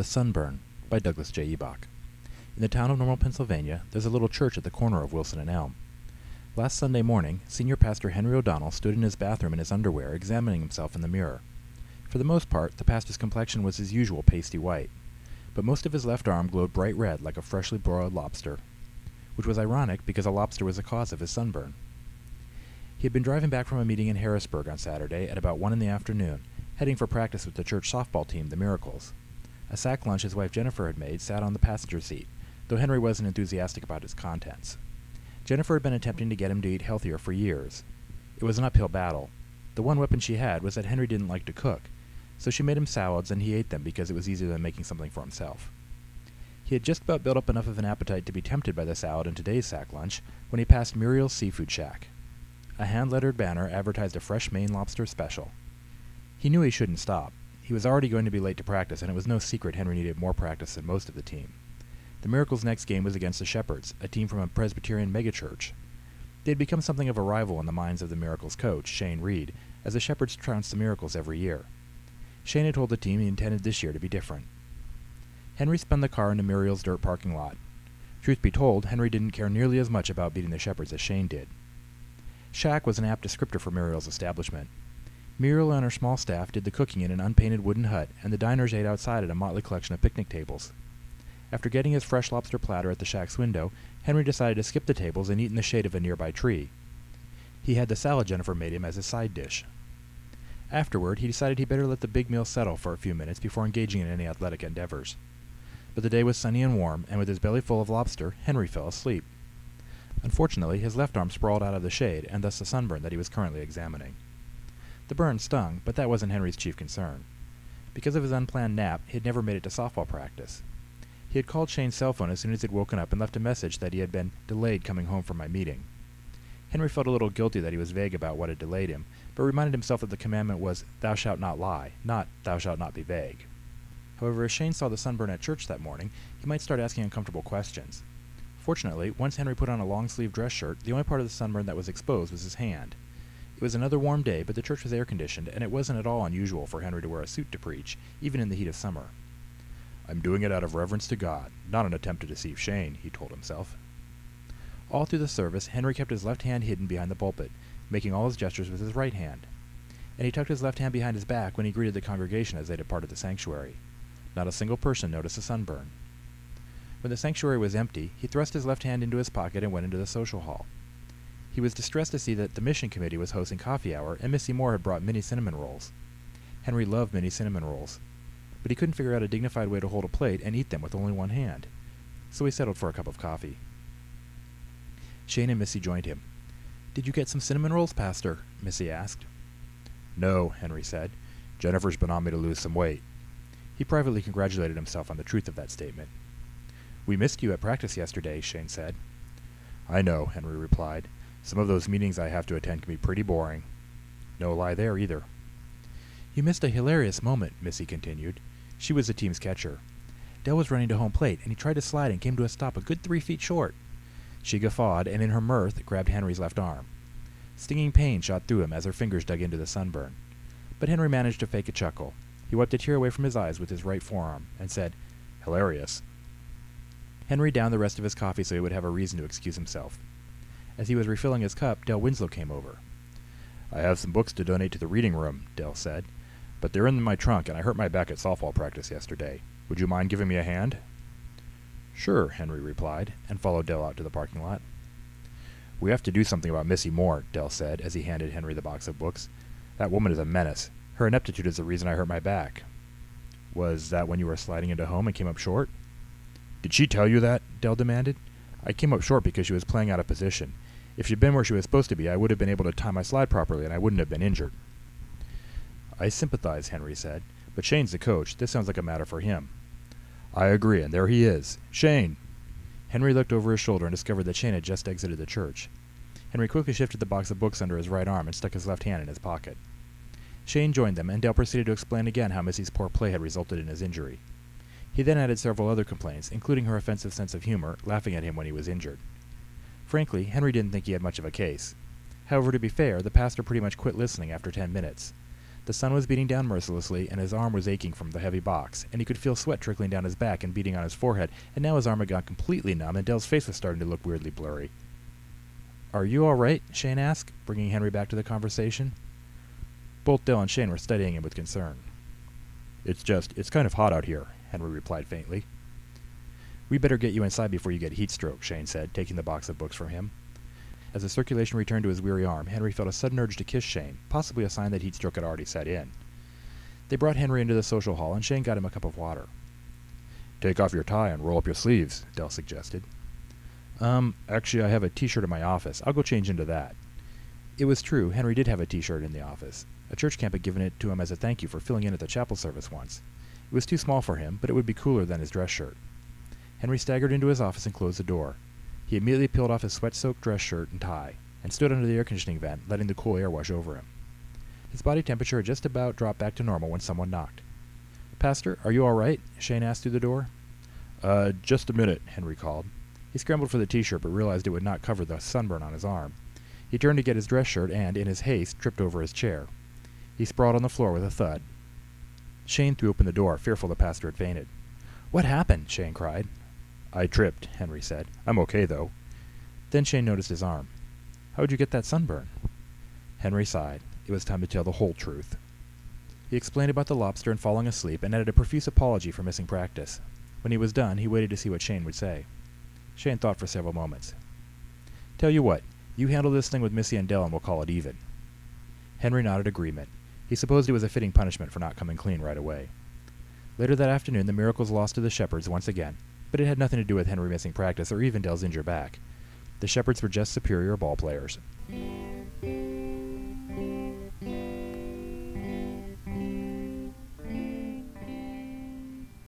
The Sunburn by Douglas J. Ebach. In the town of Normal, Pennsylvania, there's a little church at the corner of Wilson and Elm. Last Sunday morning, Senior Pastor Henry O'Donnell stood in his bathroom in his underwear, examining himself in the mirror. For the most part, the pastor's complexion was his usual pasty white, but most of his left arm glowed bright red like a freshly broiled lobster, which was ironic because a lobster was the cause of his sunburn. He had been driving back from a meeting in Harrisburg on Saturday at about one in the afternoon, heading for practice with the church softball team, the Miracles. A sack lunch his wife Jennifer had made sat on the passenger seat, though Henry wasn't enthusiastic about its contents. Jennifer had been attempting to get him to eat healthier for years. It was an uphill battle. The one weapon she had was that Henry didn't like to cook, so she made him salads and he ate them because it was easier than making something for himself. He had just about built up enough of an appetite to be tempted by the salad in today's sack lunch when he passed Muriel's Seafood Shack. A hand-lettered banner advertised a fresh Maine lobster special. He knew he shouldn't stop. He was already going to be late to practice, and it was no secret Henry needed more practice than most of the team. The Miracles' next game was against the Shepherds, a team from a Presbyterian megachurch. They had become something of a rival in the minds of the Miracles' coach, Shane Reed, as the Shepherds trounced the Miracles every year. Shane had told the team he intended this year to be different. Henry spun the car into Muriel's dirt parking lot. Truth be told, Henry didn't care nearly as much about beating the Shepherds as Shane did. Shack was an apt descriptor for Muriel's establishment. Muriel and her small staff did the cooking in an unpainted wooden hut, and the diners ate outside at a motley collection of picnic tables. After getting his fresh lobster platter at the shack's window, Henry decided to skip the tables and eat in the shade of a nearby tree. He had the salad Jennifer made him as a side dish. Afterward, he decided he'd better let the big meal settle for a few minutes before engaging in any athletic endeavors. But the day was sunny and warm, and with his belly full of lobster, Henry fell asleep. Unfortunately, his left arm sprawled out of the shade, and thus the sunburn that he was currently examining. The burn stung, but that wasn't Henry's chief concern. Because of his unplanned nap, he had never made it to softball practice. He had called Shane's cell phone as soon as he'd woken up and left a message that he had been delayed coming home from my meeting. Henry felt a little guilty that he was vague about what had delayed him, but reminded himself that the commandment was, Thou shalt not lie, not, Thou shalt not be vague. However, as Shane saw the sunburn at church that morning, he might start asking uncomfortable questions. Fortunately, once Henry put on a long sleeved dress shirt, the only part of the sunburn that was exposed was his hand. It was another warm day, but the church was air conditioned, and it wasn't at all unusual for Henry to wear a suit to preach, even in the heat of summer. I'm doing it out of reverence to God, not an attempt to deceive Shane, he told himself. All through the service, Henry kept his left hand hidden behind the pulpit, making all his gestures with his right hand. And he tucked his left hand behind his back when he greeted the congregation as they departed the sanctuary. Not a single person noticed the sunburn. When the sanctuary was empty, he thrust his left hand into his pocket and went into the social hall. He was distressed to see that the mission committee was hosting coffee hour, and Missy Moore had brought mini cinnamon rolls. Henry loved mini cinnamon rolls, but he couldn't figure out a dignified way to hold a plate and eat them with only one hand, so he settled for a cup of coffee. Shane and Missy joined him. Did you get some cinnamon rolls, Pastor? Missy asked. No, Henry said. Jennifer's been on me to lose some weight. He privately congratulated himself on the truth of that statement. We missed you at practice yesterday, Shane said. I know, Henry replied. Some of those meetings I have to attend can be pretty boring. No lie there, either. You missed a hilarious moment, Missy continued. She was the team's catcher. Dell was running to home plate, and he tried to slide and came to a stop a good three feet short. She guffawed, and in her mirth grabbed Henry's left arm. Stinging pain shot through him as her fingers dug into the sunburn. But Henry managed to fake a chuckle. He wiped a tear away from his eyes with his right forearm, and said, Hilarious. Henry downed the rest of his coffee so he would have a reason to excuse himself. As he was refilling his cup, Dell Winslow came over. I have some books to donate to the reading room, Dell said, but they're in my trunk and I hurt my back at softball practice yesterday. Would you mind giving me a hand? Sure, Henry replied, and followed Dell out to the parking lot. We have to do something about Missy Moore, Dell said as he handed Henry the box of books. That woman is a menace. Her ineptitude is the reason I hurt my back. Was that when you were sliding into home and came up short? Did she tell you that? Dell demanded. I came up short because she was playing out of position. If she'd been where she was supposed to be, I would have been able to time my slide properly and I wouldn't have been injured. I sympathize, Henry said, but Shane's the coach. This sounds like a matter for him. I agree, and there he is. Shane! Henry looked over his shoulder and discovered that Shane had just exited the church. Henry quickly shifted the box of books under his right arm and stuck his left hand in his pocket. Shane joined them, and Dale proceeded to explain again how Missy's poor play had resulted in his injury. He then added several other complaints, including her offensive sense of humor, laughing at him when he was injured. Frankly, Henry didn't think he had much of a case. However, to be fair, the pastor pretty much quit listening after ten minutes. The sun was beating down mercilessly, and his arm was aching from the heavy box, and he could feel sweat trickling down his back and beating on his forehead, and now his arm had gone completely numb, and Dell's face was starting to look weirdly blurry. Are you all right? Shane asked, bringing Henry back to the conversation. Both Dell and Shane were studying him with concern. It's just, it's kind of hot out here, Henry replied faintly. We better get you inside before you get heat stroke, Shane said, taking the box of books from him. As the circulation returned to his weary arm, Henry felt a sudden urge to kiss Shane, possibly a sign that heat stroke had already set in. They brought Henry into the social hall, and Shane got him a cup of water. Take off your tie and roll up your sleeves, Dell suggested. Um, actually, I have a t-shirt in my office. I'll go change into that. It was true, Henry did have a t-shirt in the office. A church camp had given it to him as a thank you for filling in at the chapel service once. It was too small for him, but it would be cooler than his dress shirt. Henry staggered into his office and closed the door. He immediately peeled off his sweat-soaked dress shirt and tie, and stood under the air conditioning vent, letting the cool air wash over him. His body temperature had just about dropped back to normal when someone knocked. Pastor, are you all right? Shane asked through the door. Uh, just a minute, Henry called. He scrambled for the t-shirt but realized it would not cover the sunburn on his arm. He turned to get his dress shirt and, in his haste, tripped over his chair. He sprawled on the floor with a thud. Shane threw open the door, fearful the pastor had fainted. What happened? Shane cried. I tripped, Henry said. I'm okay, though. Then Shane noticed his arm. How'd you get that sunburn? Henry sighed. It was time to tell the whole truth. He explained about the lobster and falling asleep, and added a profuse apology for missing practice. When he was done, he waited to see what Shane would say. Shane thought for several moments. Tell you what, you handle this thing with Missy and Dell and we'll call it even. Henry nodded agreement. He supposed it was a fitting punishment for not coming clean right away. Later that afternoon, the Miracles lost to the Shepherds once again, but it had nothing to do with Henry missing practice or even Dell's injured back. The Shepherds were just superior ball players.